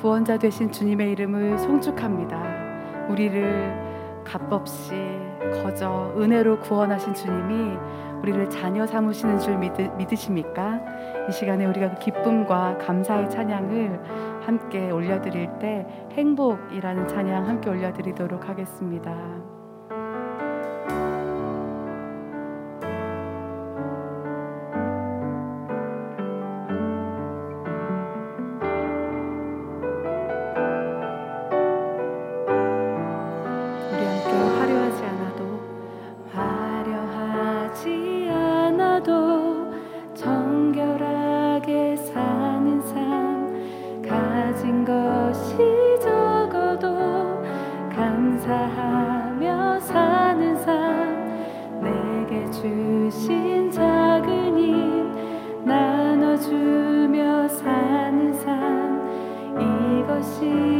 구원자 되신 주님의 이름을 송축합니다. 우리를 값없이 거저 은혜로 구원하신 주님이 우리를 자녀 삼으시는 줄 믿으, 십니까이 시간에 우리가 그 기쁨과 감사의 찬양을 함께 올려드릴 때 행복이라는 찬양 함께 올려드리도록 하겠습니다. 주신 작은 일 나눠주며 사는 삶 이것이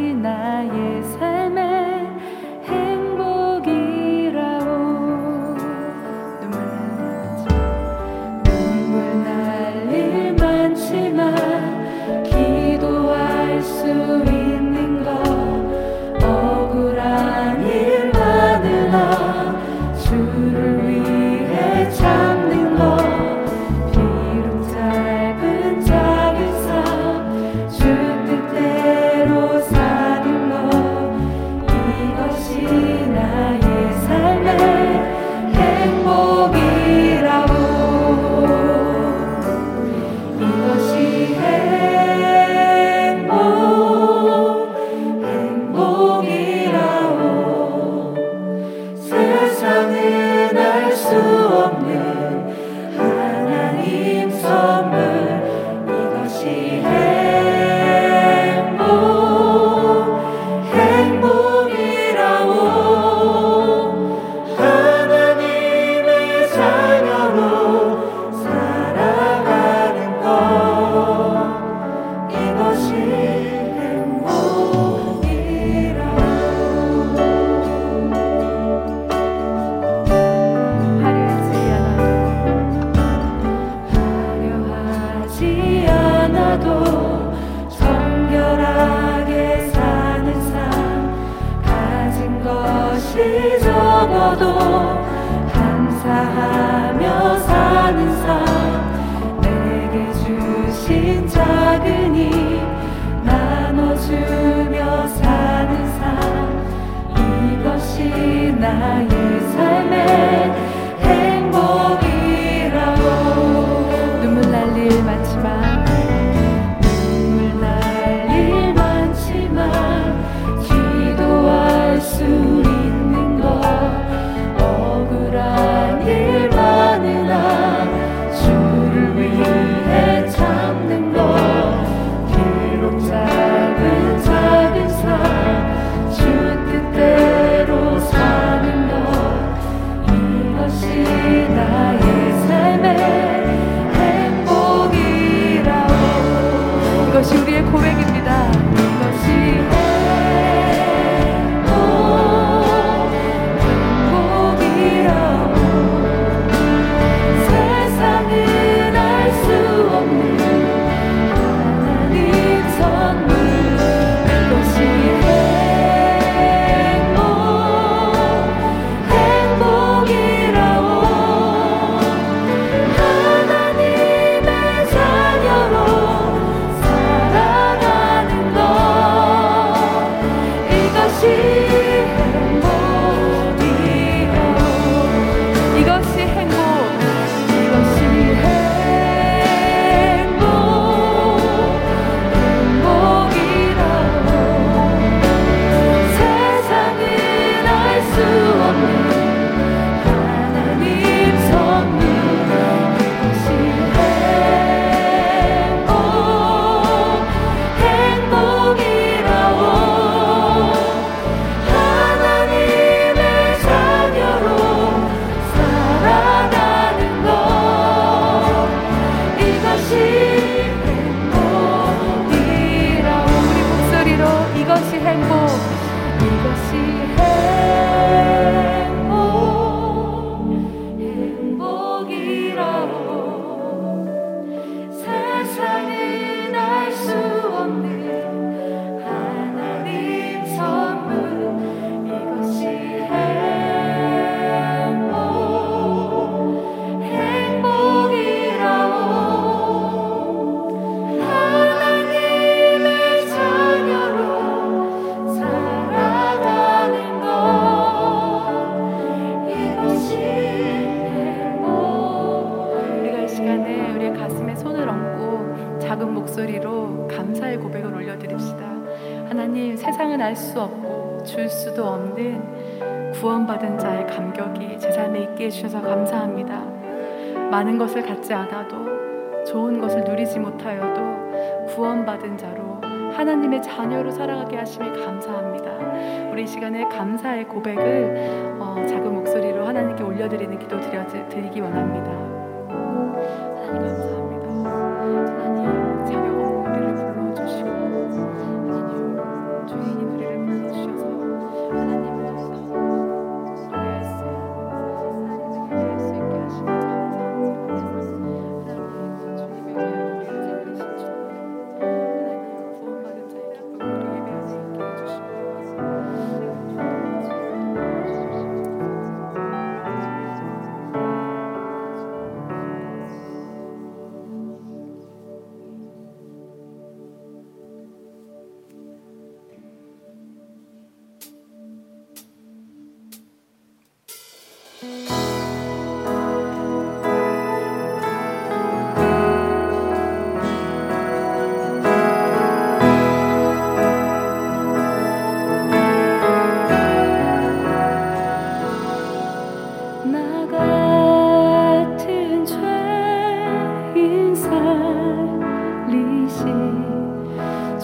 작으니 나눠주며 사는 삶. 이것이 나의 삶에 것이 우리의 고백입니다. I see 함께 해주셔서 감사합니다. 많은 것을 갖지 않아도 좋은 것을 누리지 못하여도 구원받은 자로 하나님의 자녀로 살아가게 하심에 감사합니다. 우리 시간에 감사의 고백을 어, 작은 목소리로 하나님께 올려드리는 기도 드려, 드리기 원합니다.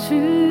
to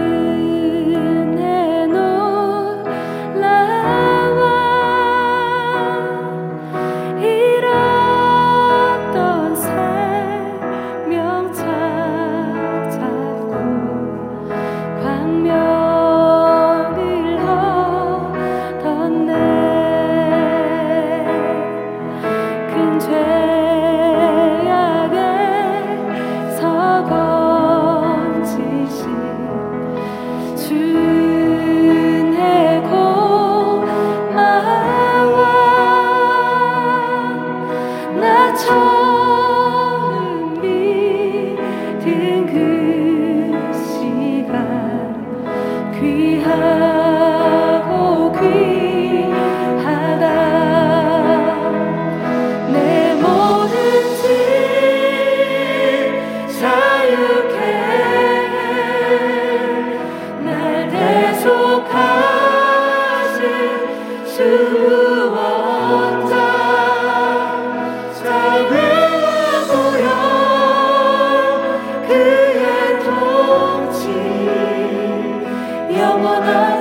one of